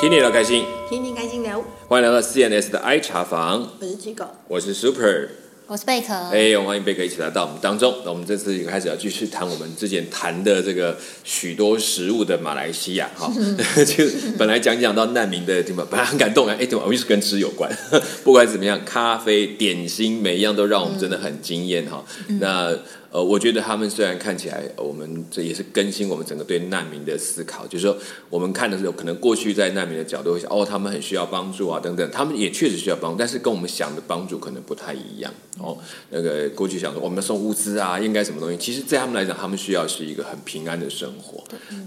天天聊开心，天天开心聊，欢迎来到 CNS 的 I 茶房，我是鸡狗，我是 Super。我是贝壳，哎，我们欢迎贝壳一起来到我们当中。那我们这次开始要继续谈我们之前谈的这个许多食物的马来西亚哈。就本来讲讲到难民的地方，本来很感动啊，哎，怎么又是跟吃有关？不管怎么样，咖啡、点心，每一样都让我们真的很惊艳哈。那。呃，我觉得他们虽然看起来，我们这也是更新我们整个对难民的思考，就是说，我们看的时候，可能过去在难民的角度会想，哦，他们很需要帮助啊，等等，他们也确实需要帮助，但是跟我们想的帮助可能不太一样哦。那个过去想说，我们送物资啊，应该什么东西？其实，在他们来讲，他们需要是一个很平安的生活。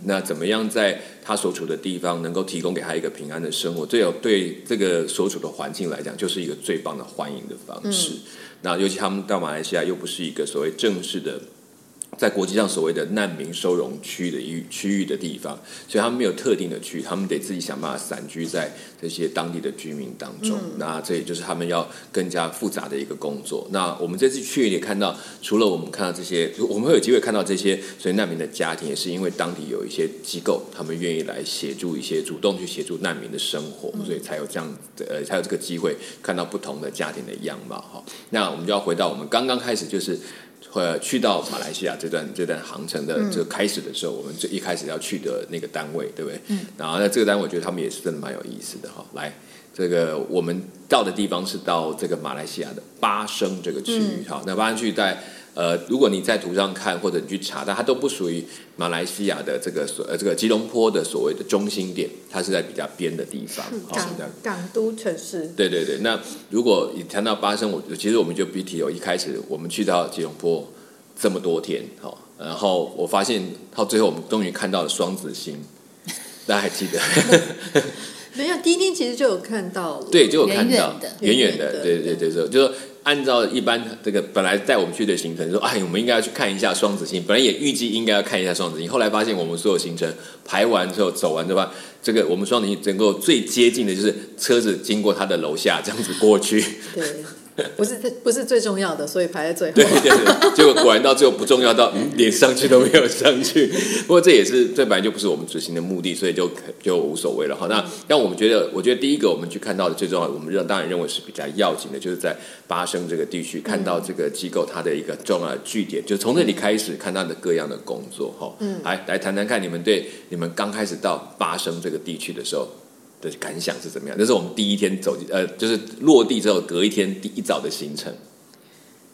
那怎么样在他所处的地方能够提供给他一个平安的生活？最有对这个所处的环境来讲，就是一个最棒的欢迎的方式。那尤其他们到马来西亚又不是一个所谓正式的。在国际上所谓的难民收容区的域区域的地方，所以他们没有特定的区域，他们得自己想办法散居在这些当地的居民当中。那这也就是他们要更加复杂的一个工作。那我们这次去也看到，除了我们看到这些，我们会有机会看到这些所以难民的家庭，也是因为当地有一些机构，他们愿意来协助一些主动去协助难民的生活，所以才有这样呃才有这个机会看到不同的家庭的样貌哈。那我们就要回到我们刚刚开始就是。呃，去到马来西亚这段这段航程的这个开始的时候，我们最一开始要去的那个单位，对不对？嗯。然后在这个单位，我觉得他们也是真的蛮有意思的哈。来，这个我们到的地方是到这个马来西亚的巴生这个区域哈。那巴生区域在。呃，如果你在图上看或者你去查，但它都不属于马来西亚的这个所呃这个吉隆坡的所谓的中心点，它是在比较边的地方，港港都城市。对对对，那如果你谈到巴生，我其实我们就比提哦，一开始我们去到吉隆坡这么多天，好，然后我发现到最后我们终于看到了双子星，大家还记得？没有，第一天其实就有看到，对，就有看到远远的，对对对，就就说。按照一般这个本来带我们去的行程说，哎，我们应该要去看一下双子星。本来也预计应该要看一下双子星，后来发现我们所有行程排完之后走完之后，这个我们双子星能够最接近的就是车子经过他的楼下这样子过去。对。不是不是最重要的，所以排在最后。对对对，结果果然到最后不重要到连上去都没有上去。不过这也是这本来就不是我们执行的目的，所以就就无所谓了。好，那让我们觉得，我觉得第一个我们去看到的最重要，我们认当然认为是比较要紧的，就是在巴生这个地区看到这个机构它的一个重要的据点，就从这里开始看它的各样的工作。哈，嗯，来来谈谈看，你们对你们刚开始到巴生这个地区的时候。的感想是怎么样？这是我们第一天走，呃，就是落地之后隔一天第一早的行程。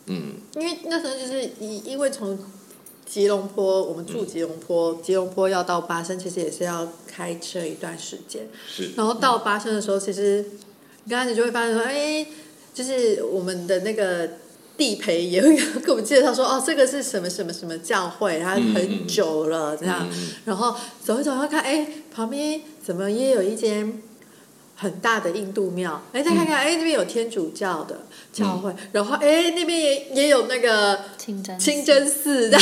嗯，因为那时候就是因因为从吉隆坡，我们住吉隆坡，吉隆坡要到巴生，其实也是要开车一段时间。是，然后到巴生的时候，其实刚开始就会发现说，哎，就是我们的那个。地陪也会给我们介绍说，哦，这个是什么什么什么教会，它很久了这样。然后走一走，要看，哎，旁边怎么也有一间很大的印度庙。哎，再看看，哎，那边有天主教的教会，然后哎，那边也也有那个清真清真寺，然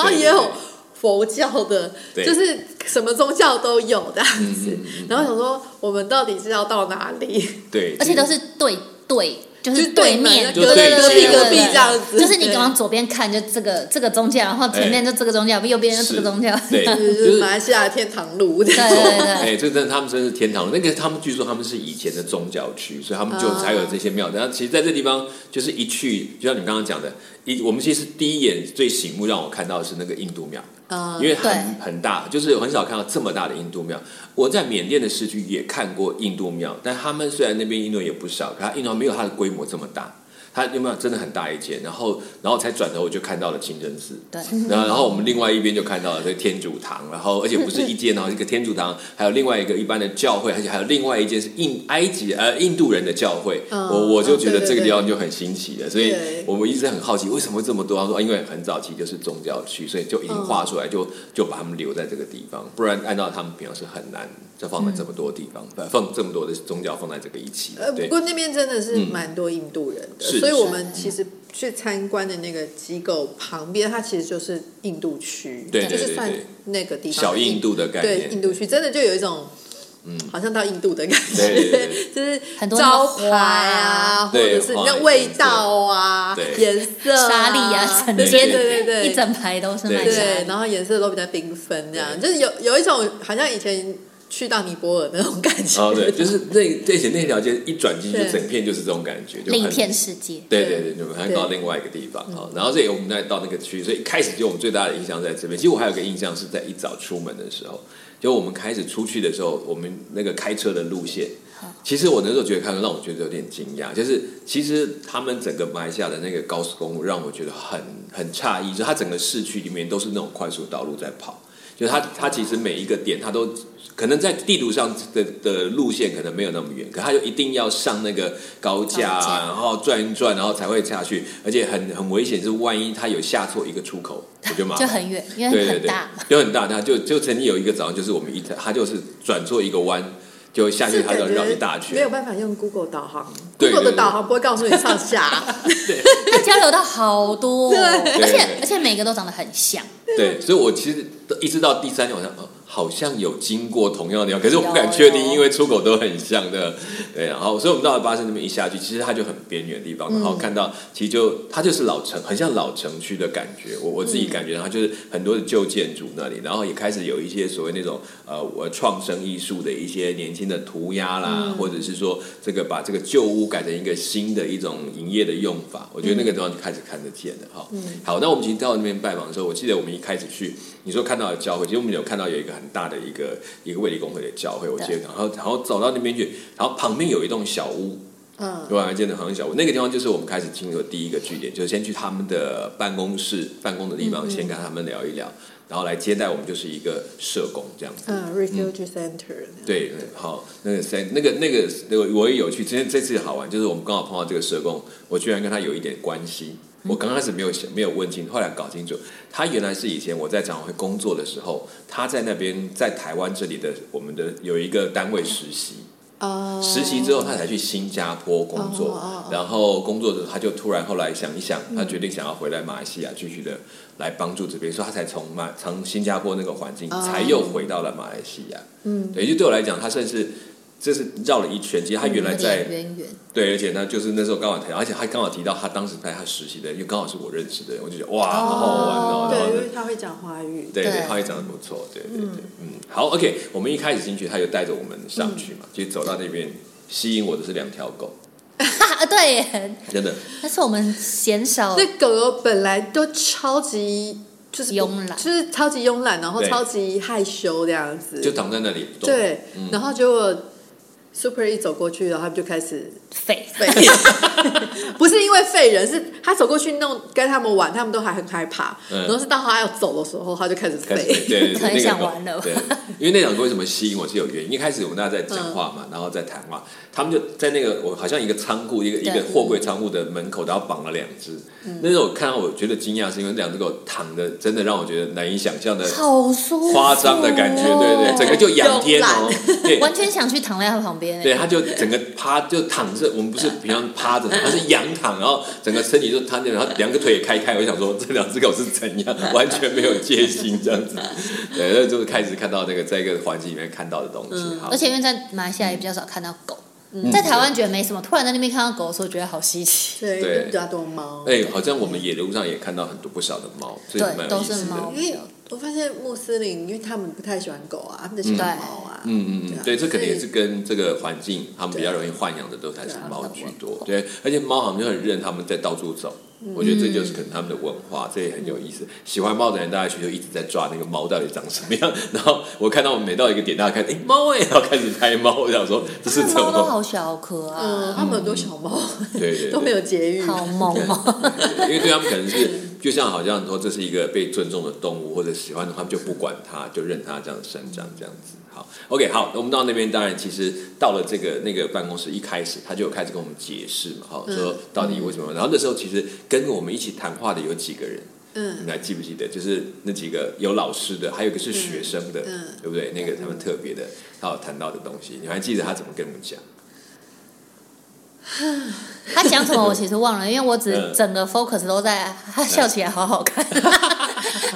后也有佛教的，就是什么宗教都有这样子。然后想说，我们到底是要到哪里？对，而且都是对对。就是对面，隔壁隔壁这样子。就是你往左边看，就这个这个宗教，然后前面就这个宗教，右边就这个宗教。对，就是马来西亚天堂路。对对对。哎，这真的，他们真是天堂。那个他们据说他们是以前的宗教区，所以他们就才有这些庙。然后其实在这地方，就是一去，就像你刚刚讲的，一我们其实第一眼最醒目让我看到的是那个印度庙。因为很很大，就是很少看到这么大的印度庙。我在缅甸的市区也看过印度庙，但他们虽然那边印度也不少，可他印度没有它的规模这么大。它有没有真的很大一间？然后，然后才转头我就看到了清真寺。对，然后，然后我们另外一边就看到了这个天主堂。然后，而且不是一间，然后一个天主堂，还有另外一个一般的教会，而且还有另外一间是印埃及呃印度人的教会。我我就觉得这个地方就很新奇了，所以我们一直很好奇为什么会这么多。他说，因为很早期就是宗教区，所以就已经画出来，就就把他们留在这个地方，不然按照他们平常是很难。就放在这么多地方，放这么多的宗教放在这个一起。呃，不过那边真的是蛮多印度人的，所以我们其实去参观的那个机构旁边，它其实就是印度区，对，就是算那个地方小印度的概念。对，印度区真的就有一种，嗯，好像到印度的感觉，就是很多招牌啊，或者是那味道啊，颜色、沙粒啊，对对对对，一整排都是。对，然后颜色都比较缤纷，这样就是有有一种好像以前。去到尼泊尔那种感觉。哦，对，就是那而且那条街一转进去，整片就是这种感觉，就很另一片世界。对对对，就好像到另外一个地方哈。然后这里我们再到那个区，所以一开始就我们最大的印象在这边。其实我还有个印象是在一早出门的时候，就我们开始出去的时候，我们那个开车的路线。其实我那时候觉得看到让我觉得有点惊讶，就是其实他们整个马来西亚的那个高速公路让我觉得很很诧异，就是它整个市区里面都是那种快速道路在跑，就是它它其实每一个点它都可能在地图上的的路线可能没有那么远，可它就一定要上那个高架，然后转一转，然后才会下去，而且很很危险，是万一它有下错一个出口，我就麻烦。就很远，因对对对为很大。，就很大，它就就曾经有一个早上，就是我们一他就是转错一个弯，就下去是他就感绕一大圈，没有办法用 Google 导航对，Google 的导航不会告诉你上下。对。它交流到好多、而且而且每个都长得很像。对，所以我其实一直到第三天晚上，哦，好像有经过同样的地方，可是我不敢确定，因为出口都很像的。对，然后所以我们到了巴士那边一下去，其实它就很边缘的地方，然后看到其实就它就是老城，很像老城区的感觉。我我自己感觉，它就是很多的旧建筑那里，然后也开始有一些所谓那种呃我创生艺术的一些年轻的涂鸦啦，或者是说这个把这个旧屋改成一个新的一种营业的用法，我觉得那个地方就开始看得见了哈。好，那我们其实到那边拜访的时候，我记得我们一开始去，你说看到的教会，其实我们有看到有一个很大的一个一个卫理公会的教会，我记得，然后然后走到那边去，然后旁边有一栋小屋，嗯，我还记得好像小屋，那个地方就是我们开始进入的第一个据点，就是先去他们的办公室办公的地方，先跟他们聊一聊，然后来接待我们就是一个社工这样子。嗯，refugee center。对，好，那个三，那个那个那个我也有去，今天这次好玩，就是我们刚好碰到这个社工，我居然跟他有一点关系。我刚开始没有想没有问清，后来搞清楚，他原来是以前我在展会工作的时候，他在那边在台湾这里的我们的有一个单位实习，哦，实习之后他才去新加坡工作，然后工作的时候他就突然后来想一想，他决定想要回来马来西亚继续的来帮助这边，所以他才从马从新加坡那个环境，哦。才又回到了马来西亚。嗯，对，就对我来讲，他算是这是绕了一圈。其实他原来在点渊源，对，而且呢，就是那时候刚好提到，而且他刚好提到他当时在他实习的，因为刚好是我认识的人，我就觉得哇，好好玩哦。对，因呢为他会讲华语。对对，对。他也长得不错，对对对，嗯，好，OK，我们一开始进去，他就带着我们上去嘛，其实走到那边，吸引我的是两条狗，哈，对。耶，真的，但是我们嫌少。那狗狗本来都超级就是慵懒。就是超级慵懒，然后超级害羞这样子。就躺在那里不动，对嗯，然后结果 Super 一走过去，然后他们就开始废。废，不是因为废人，是他走过去弄跟他们玩，他们都还很害怕，嗯然后是到他要走的时候，他就开始废。对对对，很想 玩了对，因为那两个为什么吸引我是有原因。一开始我们大家在讲话嘛，然后在谈话，他们就在那个我好像一个仓库，一个一个货柜仓库的门口，然后绑了两只。那时候我看到，我觉得惊讶，是因为两只狗躺的，真的让我觉得难以想象的好舒夸张的感觉，对对，整个就仰天哦，对。完全想去躺在他旁边。对，，他就整个趴就躺着，我们不是平常趴着，他是仰躺，然后整个身体就瘫着，然后两个腿也开开。我想说这两只狗是怎样，完全没有戒心这样子。对，那就是开始看到那个在一个环境里面看到的东西。嗯而且因为在马来西亚也比较少看到狗，在台湾觉得没什么，突然在那边看到狗的时候，觉得好稀奇。对，对比较多猫。哎、好像我们野路上也看到很多不少的猫，所以对蛮有意思的。都是猫因为我发现穆斯林，因为他们不太喜欢狗啊，他们就喜欢猫啊。嗯嗯嗯，啊对，这肯定也是跟这个环境，他们比较容易豢养的都还是猫居多。对，而且猫好像就很认他们在到处走，我觉得这就是可能他们的文化，这也很有意思。喜欢猫的人，大家去就一直在抓那个猫到底长什么样。然后我看到我们每到一个点，大家看，哎，猫哎，然后开始拍猫，我想说这是怎么？猫 都好小可爱，嗯，他们很多小猫对对对 都没有节育。好萌哦。因为对他们可能是就像好像说这是一个被尊重的动物，或者喜欢的，话就不管它，就任它这样生长这样子。好，OK，好，我们到那边，当然其实到了这个那个办公室，一开始他就有开始跟我们解释嘛，好，说到底为什么。然后那时候其实跟我们一起谈话的有几个人，嗯，你还记不记得？就是那几个有老师的，还有一个是学生的，嗯对不对？那个他们特别的，他有谈到的东西，你还记得他怎么跟我们讲？他讲什么我其实忘了，因为我只嗯。整个 focus 都在他笑起来好好看。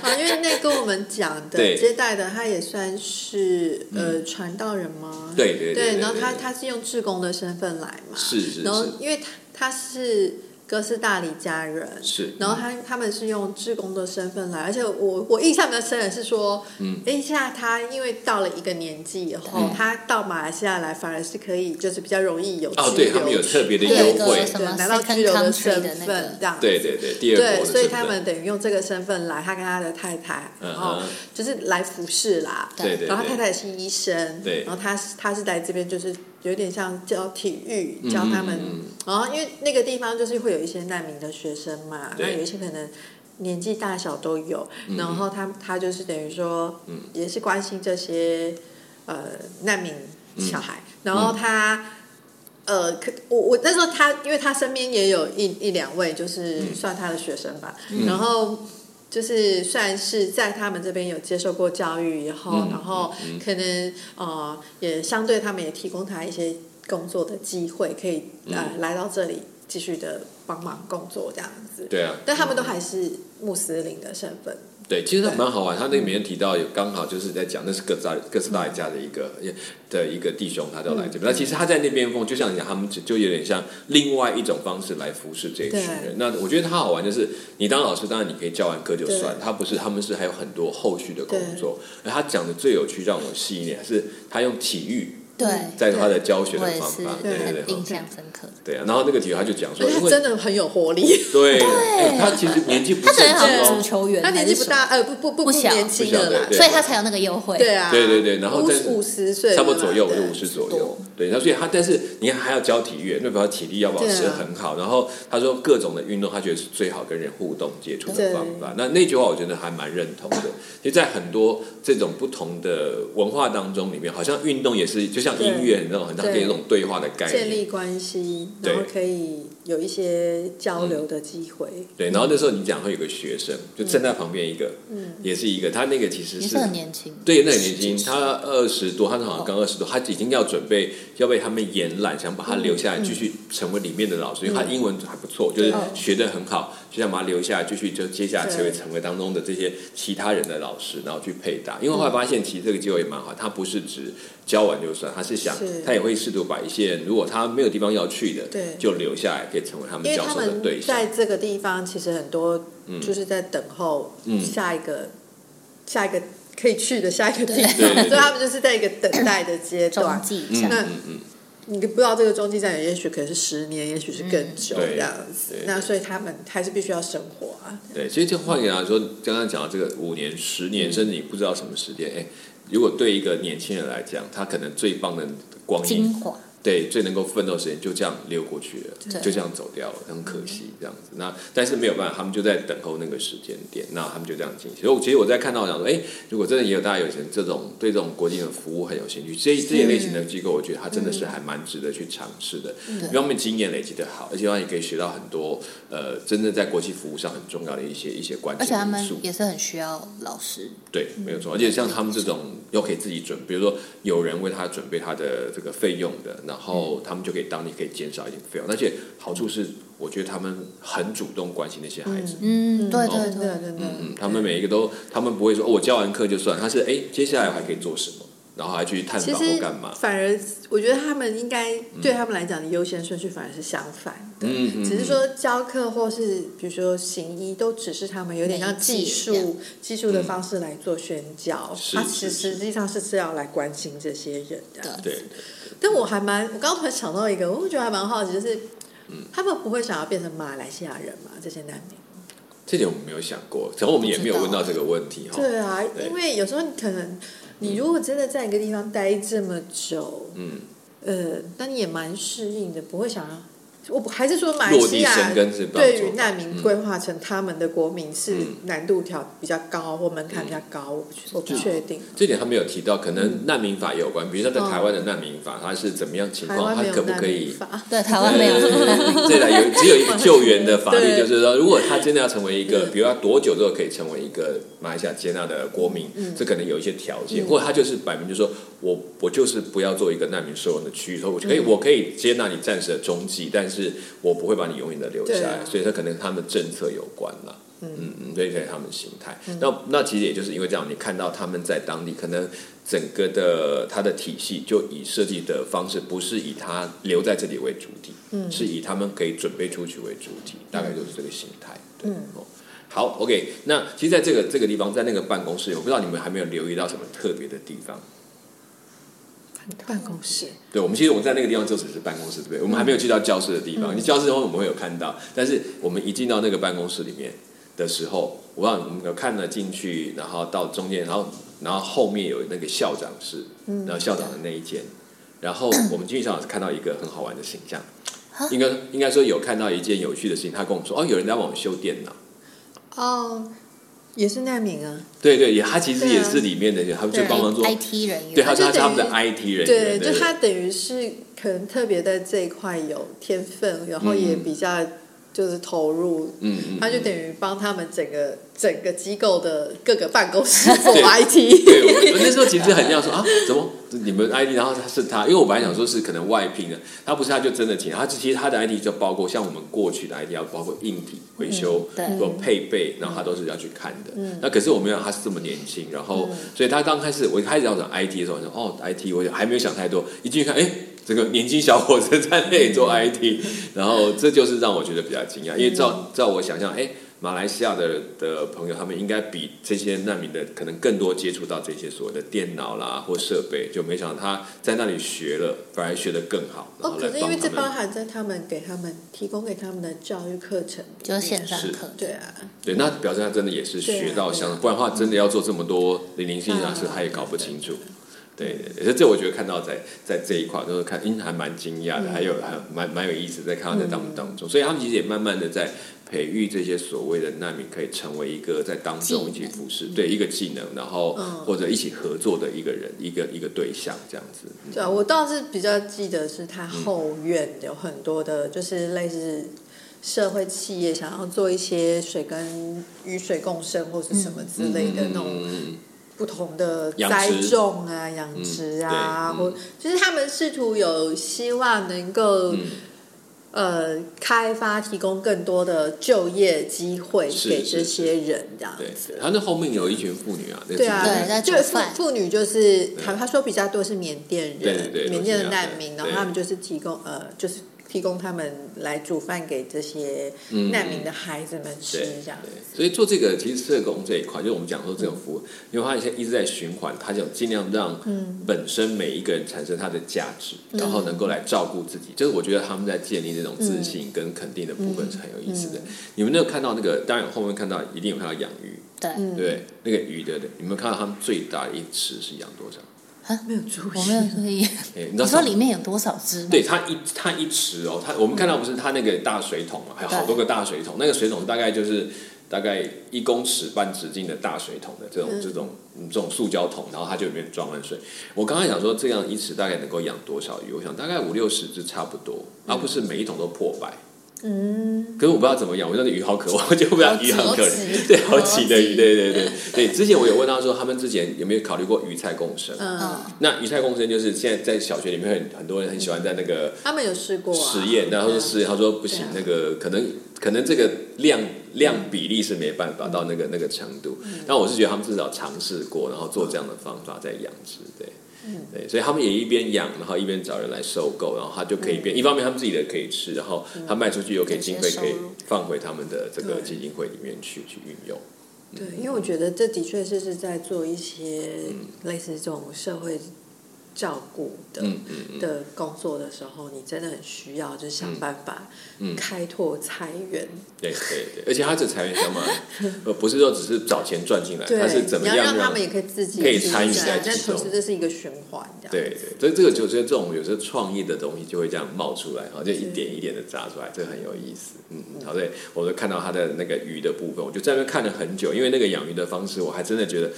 啊，因为那跟我们讲的接待的，他也算是呃传道人吗？对对对对然后他他是用志工的身份来嘛，是是然后，因为他他是哥斯大黎加人，是。然后他他们是用志工的身份来，而且我我印象比较深的是说，嗯，哎，现在他因为到了一个年纪以后，嗯他到马来西亚来反而是可以，就是比较容易有哦对他们有特别的优惠对拿到居留的身份个这样对对对，第二对，所以他们等于用这个身份来，他跟他的太太，嗯然后就是来服侍啦。对。对对然后他太太也是医生，对。然后他是他是来这边就是有点像教体育，教他们。然后因为那个地方就是会有一些难民的学生嘛，对。那有一些可能年纪大小都有，嗯然后他他就是等于说，也是关心这些呃难民小孩，嗯然后他。呃，可我我那时候他，因为他身边也有一一两位，就是嗯。算他的学生吧，然后就是算是在他们这边有接受过教育以后，嗯然后可能呃也相对他们也提供他一些工作的机会，可以呃、嗯来到这里继续的帮忙工作这样子。对啊，但他们都还是穆斯林的身份。对，其实对蛮好玩。他那里面提到有刚好就是在讲，那是哥斯达哥斯达黎加的一个的一个弟兄，他都来这边。那其实他在那边风，就像你讲，他们就就有点像另外一种方式来服侍这一群人。那我觉得他好玩，就是你当老师，当然你可以教完课就算，他不是，他们是还有很多后续的工作。而他讲的最有趣，让我吸引点是，他用体育对，在他的教学的方法，对对很对印象深刻。对啊。然后那个体育他就讲说，而且他因为真的很有活力，对，哎他其实年纪不他可是很轻哦能好像足。球员，他年纪不大，，呃，不不不不小年轻了所以他才有那个优惠。对啊，对对对然后五但是五十岁差不多左右，了嘛就五十左右。对，那所以他，但是你看还要教体育，那表示体力要保持很好。然后他说各种的运动，他觉得是最好跟人互动接触的方法。那那句话我觉得还蛮认同的。其实，在很多这种不同的文化当中里面，好像运动也是就像音乐那种，很常给那种对话的概念。建立关系，然后可以有一些交流的机会。对，然后那时候你讲会有个学生，就站在旁边一个，嗯。也是一个，他那个其实是是很年轻。对，那很年轻，他二十多，他好像刚二十多，他已经要准备要被他们延揽，想把他留下来继续成为里面的老师，因为他英文还不错，就是学的很好，就想把他留下来继续，就接下来成为成为当中的这些其他人的老师，然后去配搭。因为后来发现，其实这个机会也蛮好，他不是只教完就算，他是想是。他也会试图把一些人，如果他没有地方要去的，对。就留下来，可以成为他们因为教授的他们对象。在这个地方，其实很多就是在等候嗯下一个、下一个可以去的下一个地方，所以他们就是在一个等待的阶段。嗯继一下，那嗯嗯，你不知道这个中继站也许可能是十年，也许是更久对这样子。对那所以他们还是必须要生活啊。对，其实就换言来说，刚刚讲到这个五年、十年，甚至你不知道什么时间，哎，如果对一个年轻人来讲，他可能最棒的光阴精，华。对，最能够奋斗的时间就这样溜过去了，对就这样走掉了，很可惜这样子。那但是没有办法，他们就在等候那个时间点，那他们就这样进行。所以我其实我在看到讲说，哎，如果真的也有大家有钱这种对这种国际的服务很有兴趣，这这些类型的机构，我觉得它真的是还蛮值得去尝试的。一方面经验累积的好，而且也可以学到很多呃，真正在国际服务上很重要的一些一些关而且他们键因素。也是很需要老师，对，没有错。而且像他们这种又可以自己准，比如说有人为他准备他的这个费用的，然后他们就可以当地可以减少一点费用。而且好处是，我觉得他们很主动关心那些孩子。嗯，对对对对对，嗯，他们每一个都，他们不会说、哦我教完课就算，他是哎，接下来我还可以做什么，然后还去探其实访或干嘛。反而我觉得他们应该对他们来讲的优先顺序反而是相反的。嗯嗯只是说教课或是比如说行医，都只是他们有点像技术技术的方式来做宣教，是他实实际上是是要来关心这些人的。对，但我还蛮，我刚刚突然想到一个，我觉得还蛮好奇，就是他们不会想要变成马来西亚人吗？这些难民？这点我们没有想过，然后我们也没有问到这个问题哈。对啊，对因为有时候你可能，你如果真的在一个地方待这么久，嗯，呃，那你也蛮适应的，不会想要。我不还是说马来落地西亚对于难民规划成他们的国民是嗯。难度条比较高或门槛比较高，我不确我不确定。这点他没有提到，可能难民法也有关，比如说在台湾的难民法，它是怎么样情况，它可不可以 对台湾没有，呃这来有只有一个救援的法律，就是说，如果他真的要成为一个，嗯比如他多久之后可以成为一个马来西亚接纳的国民，嗯。这可能有一些条件，或者他就是摆明就说我我就是不要做一个难民收容的区域，说我可以、嗯。我可以接纳你暂时的中继，但是我不会把你永远的留下来，啊所以他可能他们政策有关了。嗯。嗯，所以可以他们心态。那那其实也就是因为这样，你看到他们在当地可能整个的它的体系就以设计的方式，不是以他留在这里为主体，嗯，是以他们可以准备出去为主体，大概就是这个心态。嗯，哦，好，OK。那其实在这个这个地方，在那个办公室，我不知道你们还没有留意到什么特别的地方。办公室，对，我们其实我们在那个地方就只是办公室，对不对？我们还没有去到教室的地方。你教室的话我们会有看到，但是我们一进到那个办公室里面的时候，我让我们有看了进去，然后到中间，然后然后后面有那个校长室，然后校长的那一间，然后我们进去校长室看到一个很好玩的形象，应该应该说有看到一件有趣的事情。他跟我们说，哦，有人在帮我们修电脑，哦。也是难民啊，对对，也他其实也是里面的，他们就帮忙做 IT 人员，对，他是他们的 IT 人员，对，就他等于是可能特别在这一块有天分，然后也比较。就是投入，嗯嗯，他就等于帮他们整个整个机构的各个办公室做 IT。对，我那时候其实很要说啊，怎么你们 IT，然后他是他，因为我本来想说是可能外聘的，他不是，他就真的请他。其实他的 IT 就包括像我们过去的 IT，要包括硬体维修、做配备，然后他都是要去看的。那可是我没有他是这么年轻，然后所以他刚开始我一开始要讲 IT 的时候，我说哦 IT，我还没有想太多，一进去看，哎。这个年轻小伙子在那里做 IT，然后这就是让我觉得比较惊讶，因为照照我想象，哎，马来西亚的的朋友他们应该比这些难民的可能更多接触到这些所谓的电脑啦或设备，就没想到他在那里学了，反而学得更好。哦，可是因为这包含在他们给他们提供给他们的教育课程，就是线上课，对啊，对，那表示他真的也是学到相当，不然的话真的要做这么多零零星星事，他也搞不清楚。对对对，这我觉得看到在在这一块都是看，因为，还蛮惊讶的，还有还蛮蛮有意思，在看到在当当中，所以他们其实也慢慢的在培育这些所谓的难民，可以成为一个在当中一起服侍，对一个技能，然后或者一起合作的一个人，一个一个对象这样子。对啊，我倒是比较记得是他后院有很多的，就是类似社会企业想要做一些水跟雨水共生或者什么之类的那种。不同的栽种啊，养殖啊，或就是他们试图有希望能够呃开发提供更多的就业机会给这些人这样子。他那后面有一群妇女啊，对啊，就妇妇女就是他他说比较多是缅甸人，缅甸的难民，然后他们就是提供呃就是。提供他们来煮饭给这些难民的孩子们吃，这样。所以做这个其实社工这一块，就是我们讲说这种服务，因为他现在一直在循环，他就尽量让本身每一个人产生他的价值，然后能够来照顾自己。就是我觉得他们在建立这种自信跟肯定的部分是很有意思的。你们有看到那个？当然后面看到一定有看到养鱼，对对，那个鱼的，你们看到他们最大的一池是养多少？没有注意，我没有注意。你说里面有多少只？对，它一它一池哦，它我们看到不是它那个大水桶嘛，还有好多个大水桶。那个水桶大概就是大概一公尺半直径的大水桶的这种这种这种塑胶桶，然后它就里面装满水。我刚刚想说，这样一池大概能够养多少鱼？我想大概五六十只差不多，而不是每一桶都破百。嗯，可是我不知道怎么养，我觉得鱼好可 我就不知道鱼很可怜，对，好奇的鱼，对对对对。之前我有问他说，他们之前有没有考虑过鱼菜共生？嗯，那鱼菜共生就是现在在小学里面很很多人很喜欢在那个，他们有试过实验，然后说实验，他说不行，那个可能可能这个量量比例是没办法到那个那个程度。但我是觉得他们至少尝试过，然后做这样的方法在养殖，对。对，所以他们也一边养，然后一边找人来收购，然后他就可以变。一方面他们自己的可以吃，然后他卖出去又可以经费可以放回他们的这个基金会里面去去运用。对，因为我觉得这的确是是在做一些类似这种社会。照顾的的工作的时候，你真的很需要，就是想办法开拓财源。对对对，而且他这财源想法，呃，不是说只是找钱赚进来，他是怎么样让他们也可以自己可以参与在其中？这是一个循环，对对，所以这个就是这种有时候创意的东西就会这样冒出来，哈，就一点一点的砸出来，这很有意思。嗯，好，对，我就看到他的那个鱼的部分，我就在那边看了很久，因为那个养鱼的方式，我还真的觉得。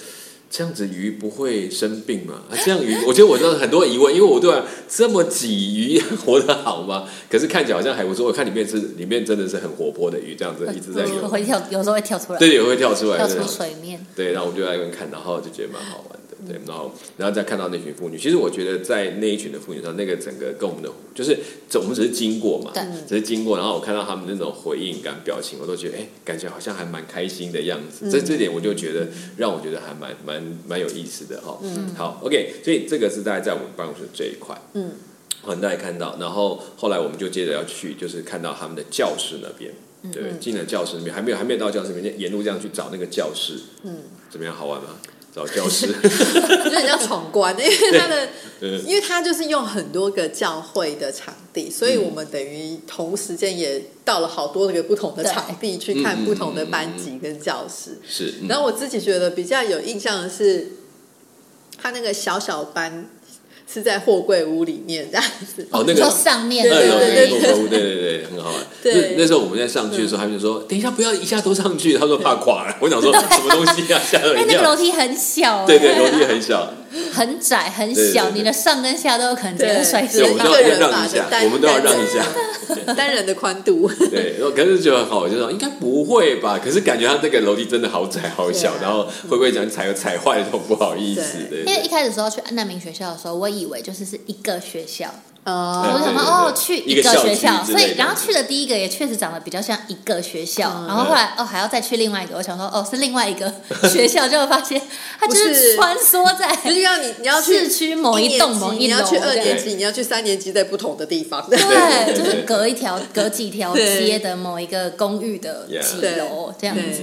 这样子鱼不会生病吗？啊，这样鱼，我觉得我有很多疑问，因为我对这么挤鱼活得好吗？可是看起来好像还不错。我看里面是里面真的是很活泼的鱼，这样子一直在游会跳，有时候会跳出来，对，也会跳出来，跳出水面。对，然后我们就在那边看，然后就觉得蛮好玩的。对，然后然后再看到那群妇女，其实我觉得在那一群的妇女上，那个整个跟我们的就是我们只是经过嘛，对只是经过，然后我看到他们那种回应感、表情，我都觉得哎，感觉好像还蛮开心的样子。这这点我就觉得让我觉得还蛮蛮蛮有意思的哈。嗯，好，OK，所以这个是大概在我们办公室这一块。嗯，很，大家看到，然后后来我们就接着要去，就是看到他们的教室那边。对，进了教室里面，还没有还没有到教室里面，沿路这样去找那个教室。嗯，怎么样？好玩吗？找教室。有点像闯关，因为他的，嗯因为他就是用很多个教会的场地，所以我们等于同时间也到了好多个不同的场地去看不同的班级跟教室。是，嗯然后我自己觉得比较有印象的是，他那个小小班是在货柜屋里面这样子。哦，那个上面二楼对对对对对对，很好玩。对那那时候我们在上去的时候，他们就说：“等一下，不要一下都上去。”他说怕垮了。我想说 什么东西啊，吓了哎，一那个楼。梯很小，对对，哎楼梯很小，很窄很小，你的上跟下都有可能直接摔碎我们。都要让一下，我们都要让一下。单人的宽度，对，然后可是觉得很好，我就说应该不会吧？可是感觉他那个楼梯真的好窄好小，然后会不会讲踩踩坏了都不好意思？对因为一开始时候去难民学校的时候，我以为就是是一个学校，哦。我就想说哦，去一个学校，所以然后去的第一个也确实长得比较像一个学校，嗯。然后后来哦还要再去另外一个，我想说哦是另外一个 学校，结果发现它就是是穿梭在 就是要你你要去市区某一栋某一你要去二年级，你要去三年级，在不同的地方。对 就是隔一条隔几条街的某一个公寓的几楼这样对。子，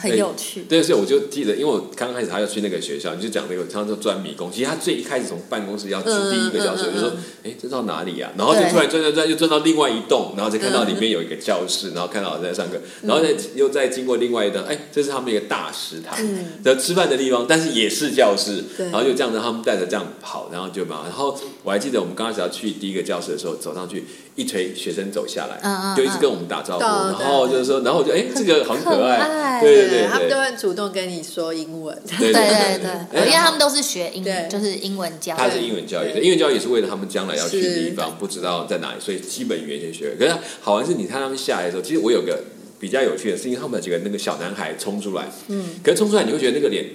很有趣。对，所以我就记得，因为我刚开始他要去那个学校，你就讲那个，他说钻迷宫。其实他最一开始从办公室要去嗯第一个教室，嗯嗯我就说，哎，这到哪里啊？然后就突然转转转，又转到另外一栋，然后再看到里面有一个教室，然后看到我在上课，然后再又再经过另外一栋，哎，这是他们一个大食堂，然后吃饭的地方，但是也是教室，对。然后就这样子，他们带着这样跑，然后就嘛，然后我还记得我们刚开始要去第一个教室的时候，走上去，一推学生走下来，嗯嗯就一直跟我们打招呼，嗯然后就是说，然后我就哎，这个好可可爱，爱对对对对他们都。会主动跟你说英文。对 对对因为他们都是学英对，就是英文教他是。英文教育的，对英文教育也是为了他们将来要去的地方，不知道在哪里，所以基本语言先学。可是好玩是你看他们下来的时候，其实我有个比较有趣的是，因为他们几个那个小男孩冲出来，嗯，可是冲出来你会觉得那个脸，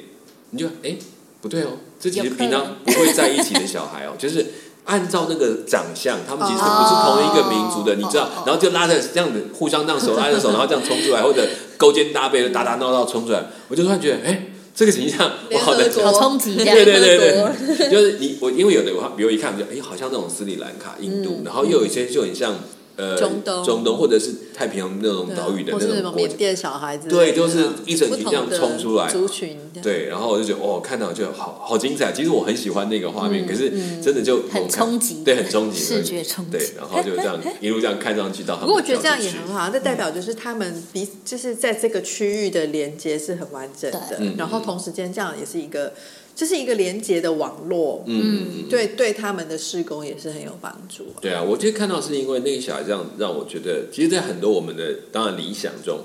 你就哎不对哦，这其实平常不会在一起的小孩哦，就是。按照那个长相，他们其实不是同一个民族的，哦你知道然后就拉着这样子，互相这样手拉着手，然后这样冲出来，或者勾肩搭背的打打闹闹冲出来，我就突然觉得，哎，这个形象我好难合国好冲击对对对对，就是你我因为有的我比如一看就哎好像那种斯里兰卡、印度，然后又有一些就很像呃中东。中东或者是太平洋那种对岛屿的那种国家。缅甸小孩子，对就是一整群这样冲出来。族群，对，然后我就觉得哦，看到就好好精彩。其实我很喜欢那个画面，可是真的就很冲击。对，很冲击，视觉冲击。对，然后就这样 一路这样看上去到。不过我觉得这样也很。好，这代表就是他们彼就是在这个区域的连接是很完整的。然后同时间这样也是一个，这是一个连接的网络，嗯，对对他们的施工也是很有帮助。对啊，我觉得看到是因为那个小孩这样让我觉得，其实，在很多我们的当然理想中，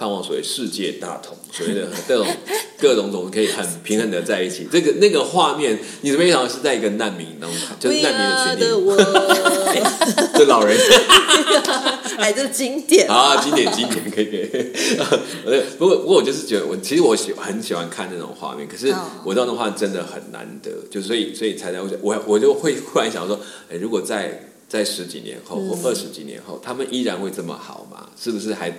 盼望所谓世界大同，所谓的 各种各种种可以很平衡的在一起。这个那个画面，你怎么想是在一个难民当中，就是难民的群体，我，这老人 哎，这是经典啊，经典经典，可以可以。呃，不过不过我就是觉得，我其实我喜很喜欢看那种画面，可是哦我知道那画真的很难得，就所以所以才才会我我就会忽然想说，哎，如果在在十几年后或二十几年后，他们依然会这么好吗？是不是还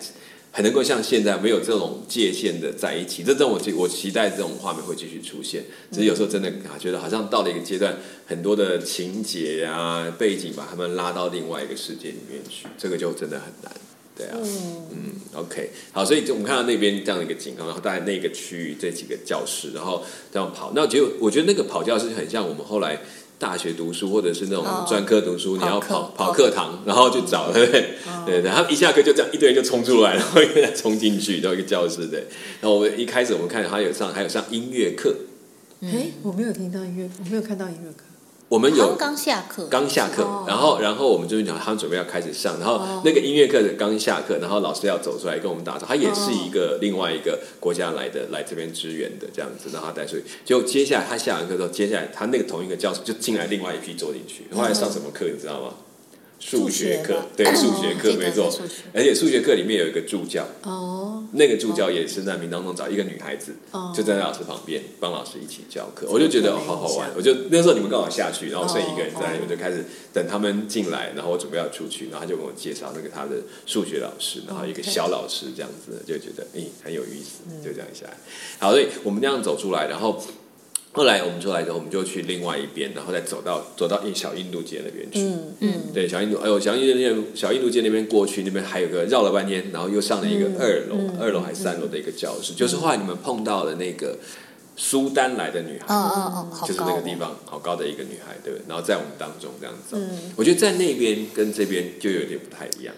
还能够像现在没有这种界限的在一起？这种我期我期待这种画面会继续出现。只是有时候真的啊，觉得好像到了一个阶段，很多的情节啊、背景把他们拉到另外一个世界里面去，这个就真的很难。对啊，嗯 o k 好，所以就我们看到那边这样的一个景观，然后大概那个区域这几个教室，然后这样跑，那结果我觉得那个跑教室很像我们后来大学读书或者是那种哦专科读书，你要跑跑课堂，然后去找，对不对？对对，然后一下课就这样一堆人就冲出来，然后又再冲进去到一个教室，对。然后我们一开始我们看还有上还有上音乐课，哎，我没有听到音乐，我没有看到音乐课。我们有刚下课，刚下课，哦然后然后我们就讲他们准备要开始上，然后哦那个音乐课的刚下课，然后老师要走出来跟我们打招呼，他也是一个另外一个国家来的来这边支援的这样子，让他带出去。就接下来他下完课之后，接下来他那个同一个教室就进来另外一批坐进去，后来上什么课你知道吗？数学课对数学课没错而且数学课里面有一个助教，哦，那个助教也是难民当中找一个女孩子，哦就站在老师旁边帮老师一起教课，我就觉得、哦、好好玩这。个我就那时候你们刚好下去，然后剩一个人在那我就开始等他们进来，然后我准备要出去，然后他就跟我介绍那个他的数学老师，然后一个小老师这样子，就觉得诶、很有意思，嗯就这样下来。好，所以我们这样走出来，然后。后来我们出来之后，我们就去另外一边，然后再走到走到印小印度街那边去。嗯嗯，对，小印度，哎呦，小印度那边小印度街那边过去，那边还有个绕了半天，然后又上了一个二楼，嗯二楼还是三楼的一个教室，就是后来你们碰到的那个苏丹来的女孩，哦哦哦，好就是那个地方好高的一个女孩，对不对？然后在我们当中这样子，嗯我觉得在那边跟这边就有点不太一样。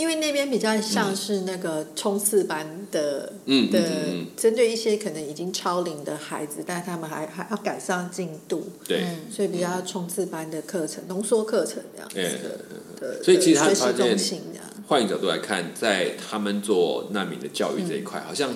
因为那边比较像是那个冲刺班的，嗯的针对一些可能已经超龄的孩子，但是他们还还要赶上进度，对，嗯所以比较冲刺班的课程、浓缩课程这样子嗯的。的所以其实他发现换一个角度来看，在他们做难民的教育这一块，好像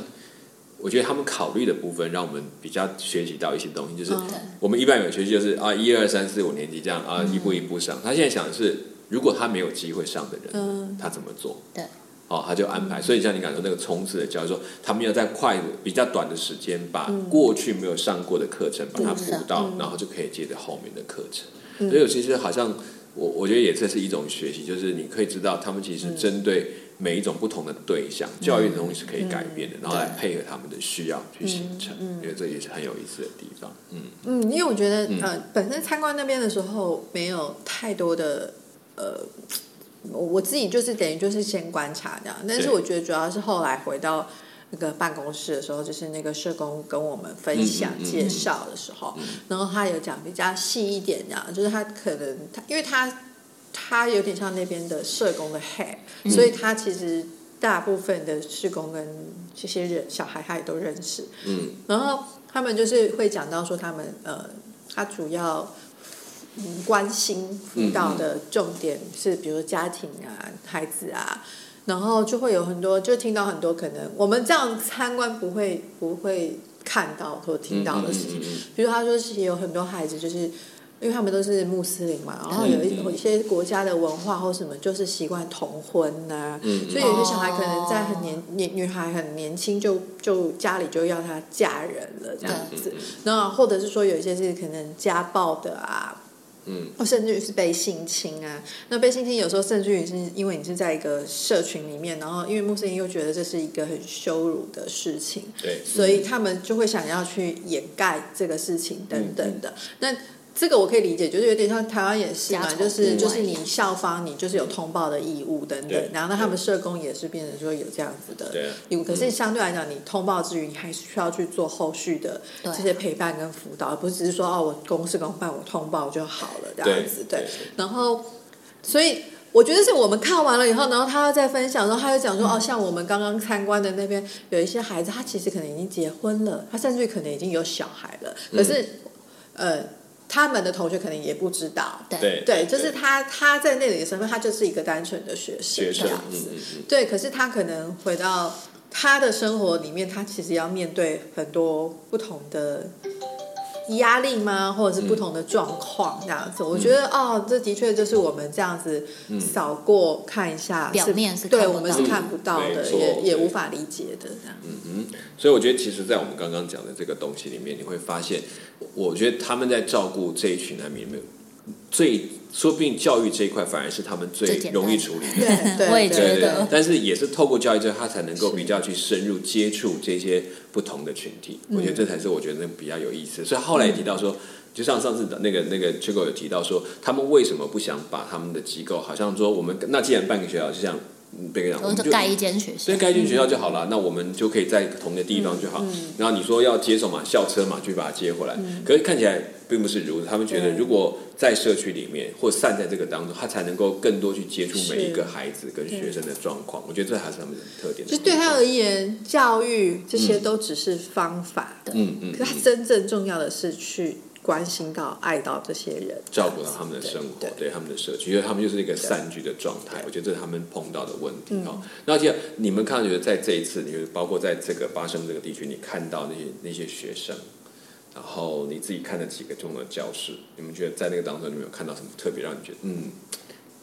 我觉得他们考虑的部分，让我们比较学习到一些东西，就是嗯。我们一般有学习就是啊，一二三四五年级这样啊，一步一步上。他现在想的是，如果他没有机会上的人，嗯。他怎么做？对，哦，他就安排。所以像你刚才说那个冲刺的教育，说他们要在快比较短的时间，把过去没有上过的课程把它补到，嗯。然后就可以接着后面的课程。嗯。所以其实好像我我觉得也这是一种学习，就是你可以知道他们其实针对每一种不同的对象，教育的东西是可以改变的，然后来配合他们的需要去形成。我觉得这也是很有意思的地方。嗯，嗯，因为我觉得、嗯。呃，本身参观那边的时候没有太多的呃，我我自己就是等于就是先观察这样，但是我觉得主要是后来回到那个办公室的时候，就是那个社工跟我们分享介绍的时候，然后他有讲比较细一点，这样就是他可能他因为他他有点像那边的社工的 head，、所以他其实大部分的社工跟这些人小孩他也都认识，嗯，然后他们就是会讲到说他们呃，他主要。嗯，关心辅导的重点是，比如家庭啊、孩子啊，然后就会有很多，就听到很多可能我们这样参观不会不会看到或听到的事情。比如他说是有很多孩子就是，因为他们都是穆斯林嘛，然后有一嗯有一些国家的文化或什么，就是习惯同婚呐、所以有些小孩可能在很年年女孩很年轻就就家里就要她嫁人了这样子，那或者是说有一些是可能家暴的啊。嗯，或甚至于是被性侵啊，那被性侵有时候甚至于是因为你是在一个社群里面，然后因为穆斯林又觉得这是一个很羞辱的事情，对，所以他们就会想要去掩盖这个事情等等的。嗯。那这个我可以理解，就是有点像台湾也是嘛，就是就是你校方你就是有通报的义务等等，然后那他们社工也是变成说有这样子的义务。可是相对来讲，你通报之余，你还是需要去做后续的对这些陪伴跟辅导，而不是只是说哦，我公事公办，我通报就好了这样子。对，然后所以。我觉得是我们看完了以后，然后他又在分享，然后他又讲说，哦，像我们刚刚参观的那边有一些孩子，他其实可能已经结婚了，他甚至可能已经有小孩了，可是，呃，他们的同学可能也不知道，对。对。对，就是他他在那里的身份，他就是一个单纯的学生学生这样，子。嗯嗯嗯，对，可是他可能回到他的生活里面，他其实要面对很多不同的压力吗？或者是不同的状况这样子。我觉得哦，这的确就是我们这样子扫过看一下，表面是对我们是看不到的，也也无法理解的这样。所以我觉得，其实，在我们刚刚讲的这个东西里面，你会发现，我觉得他们在照顾这一群难民里面，最说不定教育这一块反而是他们最容易处理的。对对，我也对但是也是透过教育之后，他才能够比较去深入接触这些不同的群体。我觉得这才是我觉得比较有意思。所以后来也提到说，就像上次的那个那个 c h i g o 有提到说，他们为什么不想把他们的机构，好像说我们那既然办个学校，就像嗯贝哥讲，我们就盖一间学校所以，该进学校就好了，那我们就可以在同一个地方就好。然后你说要接手嘛，校车嘛，去把它接回来。可是看起来并不是如此，他们觉得如果在社区里面或散在这个当中，他才能够更多去接触每一个孩子跟学生的状况。我觉得这还是他们的特点。就对他而言，教育这些都只是方法，嗯嗯，可他真正重要的是去关心到、爱到这些人，照顾到他们的生活，对对他们的社区，因为他们就是一个散居的状态。我觉得这是他们碰到的问题嗯哈。那而且你们看到，觉得在这一次，你就包括在这个巴生这个地区，你看到那些那些学生，然后你自己看了几个重要的教室，你们觉得在那个当中，你们有看到什么特别让你觉得嗯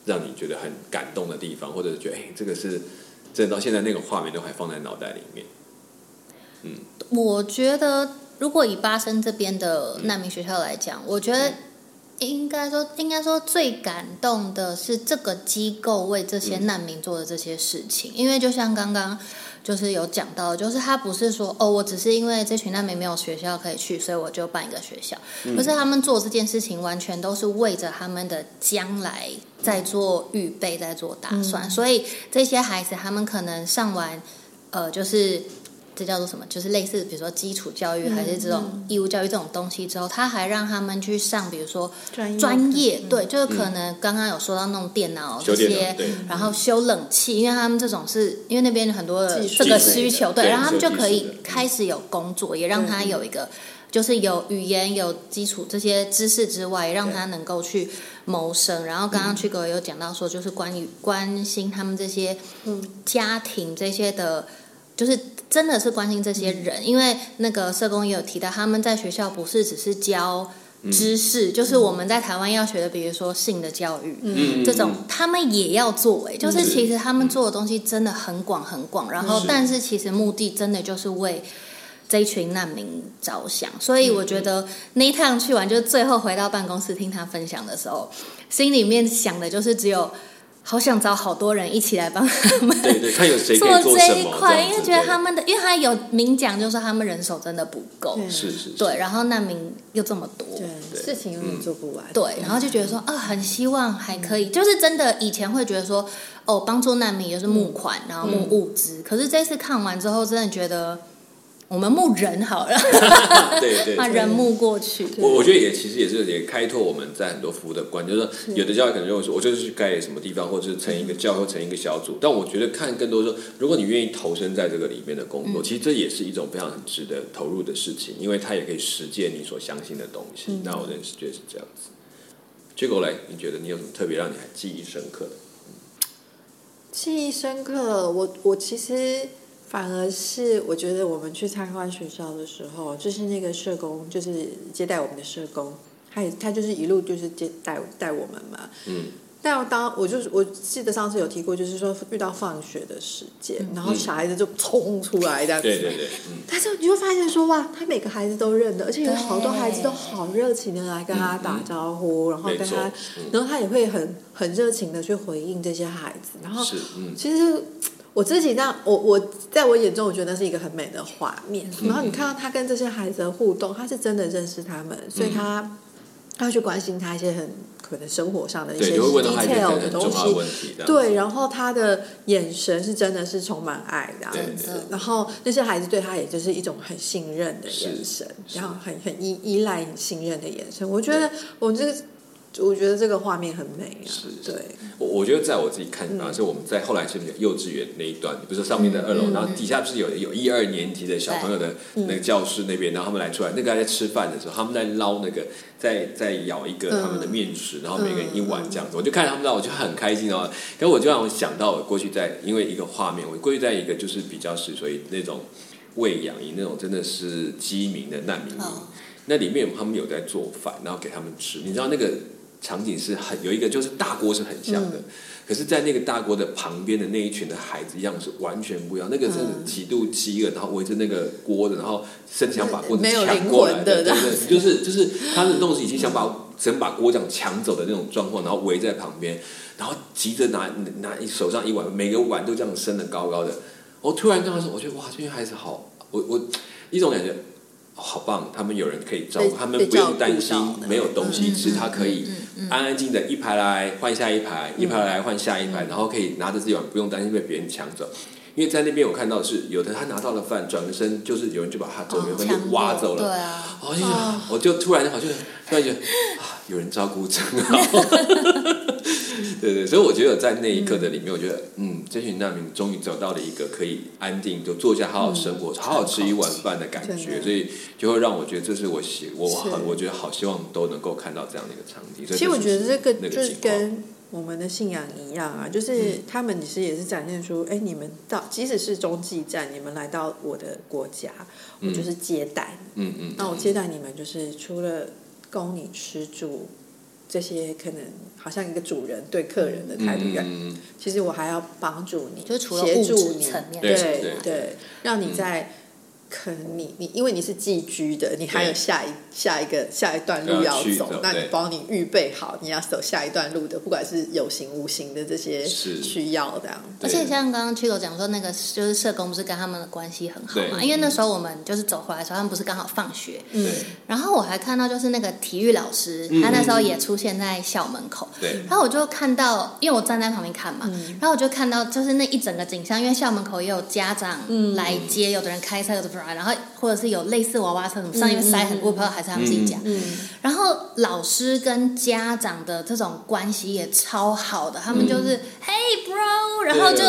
让你觉得很感动的地方，或者是觉得哎，这个是真的到现在那个画面都还放在脑袋里面。嗯我觉得，如果以巴生这边的难民学校来讲，我觉得应该说，应该说最感动的是这个机构为这些难民做的这些事情，因为就像刚刚就是有讲到，就是他不是说哦，我只是因为这群难民没有学校可以去，所以我就办一个学校，可是他们做这件事情完全都是为着他们的将来在做预备，在做打算，所以这些孩子他们可能上完呃，就是。这叫做什么？就是类似，比如说基础教育还是这种义务教育这种东西之后，他还让他们去上，比如说专业，对，就是可能刚刚有说到弄电脑这些，然后修冷气，因为他们这种是因为那边很多这个需求，对，然后他们就可以开始有工作，也让他有一个就是有语言有基础这些知识之外，让他能够去谋生。然后刚刚曲哥有讲到说，就是关于关心他们这些家庭这些的。就是真的是关心这些人，因为那个社工也有提到，他们在学校不是只是教知识，就是我们在台湾要学的，比如说性的教育，嗯。这种他们也要做。哎，就是其实他们做的东西真的很广很广，然后但是其实目的真的就是为这一群难民着想。所以我觉得那一趟去完，就最后回到办公室听他分享的时候，心里面想的就是只有。好想找好多人一起来帮他们，对对，看有谁做这一块，因为觉得他们的，因为他有明讲，就是他们人手真的不够，是是，对，然后难民又这么多，对，事情永远做不完，对，然后就觉得说，啊，很希望还可以，就是真的以前会觉得说，哦，帮助难民就是募款，然后募物资，可是这次看完之后，真的觉得。我们募人好了，对 对，把人募过去。我我觉得也其实也是也开拓我们在很多服务的观，就是说有的教会可能认为说，我就是去盖什么地方，或者是成一个教会，成一个小组。但我觉得看更多说，如果你愿意投身在这个里面的工作，其实这也是一种非常值得投入的事情，因为它也可以实践你所相信的东西。那我认识觉得是这样子。结果嘞，你觉得你有什么特别让你还记忆深刻的？记忆深刻，我我其实。反而是我觉得我们去参观学校的时候，就是那个社工，就是接待我们的社工，他也他就是一路就是接待带我们嘛。嗯。但当我就是我记得上次有提过，就是说遇到放学的时间，然后小孩子就冲出来这样子。对对对。但是你会发现说哇，他每个孩子都认得，而且有好多孩子都好热情的来跟他打招呼，然后跟他，然后他也会很很热情的去回应这些孩子，然后其实。我自己这样，我我在我眼中，我觉得那是一个很美的画面。然后你看到他跟这些孩子的互动，他是真的认识他们，所以他他会去关心他一些很可能生活上的一些 detail 的东西。对，然后他的眼神是真的是充满爱的，然后那些孩子对他也就是一种很信任的眼神，然后很很依依赖、信任的眼神。我觉得我这个。我觉得这个画面很美啊！是，对。我我觉得在我自己看，反而是我们在后来是幼稚园那一段，比如说上面的二楼，然后底下不是有有一二年级的小朋友的那个教室那边，然后他们来出来，那个在吃饭的时候，他们在捞那个，在在咬一个他们的面食，然后每个人一碗这样子，我就看他们，我就很开心哦。可我就让我想到我过去在因为一个画面，我过去在一个就是比较是所以那种喂养营那种真的是饥民的难民营，那里面他们有在做饭，然后给他们吃，你知道那个。场景是很有一个，就是大锅是很像的，可是，在那个大锅的旁边的那一群的孩子样是完全不一样。那个是极度饥饿，然后围着那个锅的，然后甚至想把锅子抢过来的，对对，就是就是他的动西已经想把想把锅这样抢走的那种状况，然后围在旁边，然后急着拿拿手上一碗，每个碗都这样升的高高的。我突然跟他说，我觉得哇，这些孩子好，我我一种感觉。好棒！他们有人可以照顾，他们不用担心没有东西吃，他可以安安静的一排来换下一排，一排来换下一排，然后可以拿着这碗，不用担心被别人抢走。因为在那边我看到是有的，他拿到了饭，转个身就是有人就把他走原份就挖走了。对啊，我就我就突然好像突然觉得啊，有人照顾真好。对对，所以我觉得在那一刻的里面，我觉得嗯，这群难民终于找到了一个可以安定就坐下好好生活、好好吃一碗饭的感觉，所以就会让我觉得这是我希我很我觉得好希望都能够看到这样的一个场景。其实我觉得这个就是跟我们的信仰一样啊，就是他们其实也是展现出，哎，你们到即使是中继站，你们来到我的国家，我就是接待，嗯嗯，那我接待你们就是除了供你吃住。这些可能好像一个主人对客人的态度一样，嗯，其实我还要帮助你，就除了协物质助你，层面对对对对，让你在。可能你你因为你是寄居的，你还有下一下一个下一段路要要走那你帮你预备好你要走下一段路的，不管是有形无形的这些需要这样。而且像刚刚 Chico 讲说，那个就是社工不是跟他们的关系很好嘛？因为那时候我们就是走回来的时候，他们不是刚好放学，嗯。然后我还看到就是那个体育老师，嗯他那时候也出现在校门口，对，然后我就看到，因为我站在旁边看嘛，然后我就看到就是那一整个景象，因为校门口也有家长来接，有的人开车，有的不然，然后或者是有类似娃娃车什么上面塞很多，我不知道还是他们自己家。嗯，然后老师跟家长的这种关系也超好的，他们就是、Hey bro，然后就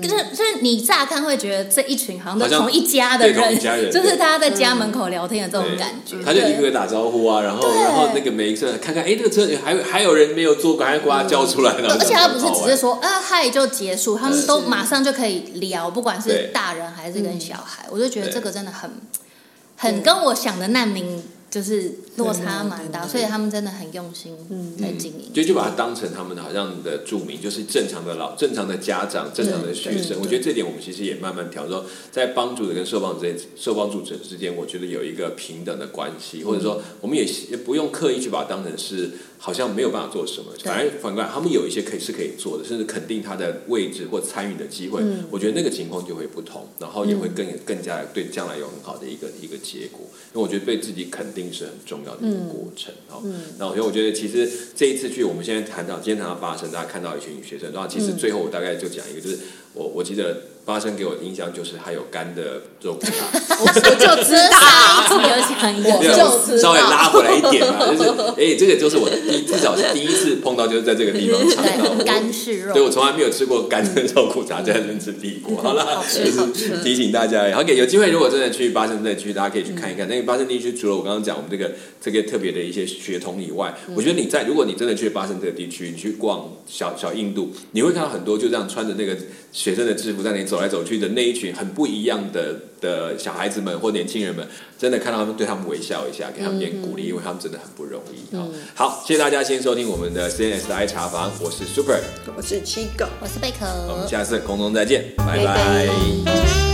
就是就是你乍看会觉得这一群好像都同一家的人，一家人 就是大家在家门口聊天的这种感觉。他就一个个打招呼啊，然后然后那个每一次看看，哎，这个车还有还有人没有坐过，还把他叫出来，而且他不是只是说啊嗨就结束，他们都马上就可以聊，不管是大人还是跟小孩，我就觉得这个真的很很跟我想的难民就是落差蛮大，所以他们真的很用心嗯在经营。就就把它当成他们好像的著名，就是正常的老正常的家长、正常的学生。我觉得这点我们其实也慢慢调说，在帮助者跟受帮者受帮助者之间，我觉得有一个平等的关系，或者说我们也也不用刻意去把它当成是好像没有办法做什么，反而反过来他们有一些可以是可以做的，甚至肯定他的位置或参与的机会。我觉得那个情况就会不同，然后也会更更加对将来有很好的一个一个结果。因为我觉得对自己肯定是很重要的一个过程哦。那我觉得，我觉得其实这一次去，我们现在谈到今天谈到八生，大家看到一群学生，然后其实最后我大概就讲一个，就是我我记得八生给我的印象就是还有干的肉骨茶，我 我就知道，上一集有讲一个，没有就知道。稍微拉回来一点嘛，就是哎，这个就是我第至少是第一次碰到，就是在这个地方尝到。对干式肉。对我从来没有吃过干的肉骨茶，在那边吃地锅。好了，就是提醒大家，OK，有机会如果真的去巴生地区，大家可以去看一看。那个巴生地区除了我刚刚讲我们这个这个特别的一些血统以外，我觉得你在如果你真的去巴生这个地区，你去逛小小印度，你会看到很多就这样穿着那个学生的制服在那里走来走去的那一群很不一样的的小孩子们或年轻人们，真的看到他们对他们微笑一下，给他们点鼓励，因为他们真的很不容易。好，好，谢谢大家先收听我们的 CNS 的爱茶房，我是 Super，我是七狗。我是贝壳，我们下次空中再见，拜拜拜拜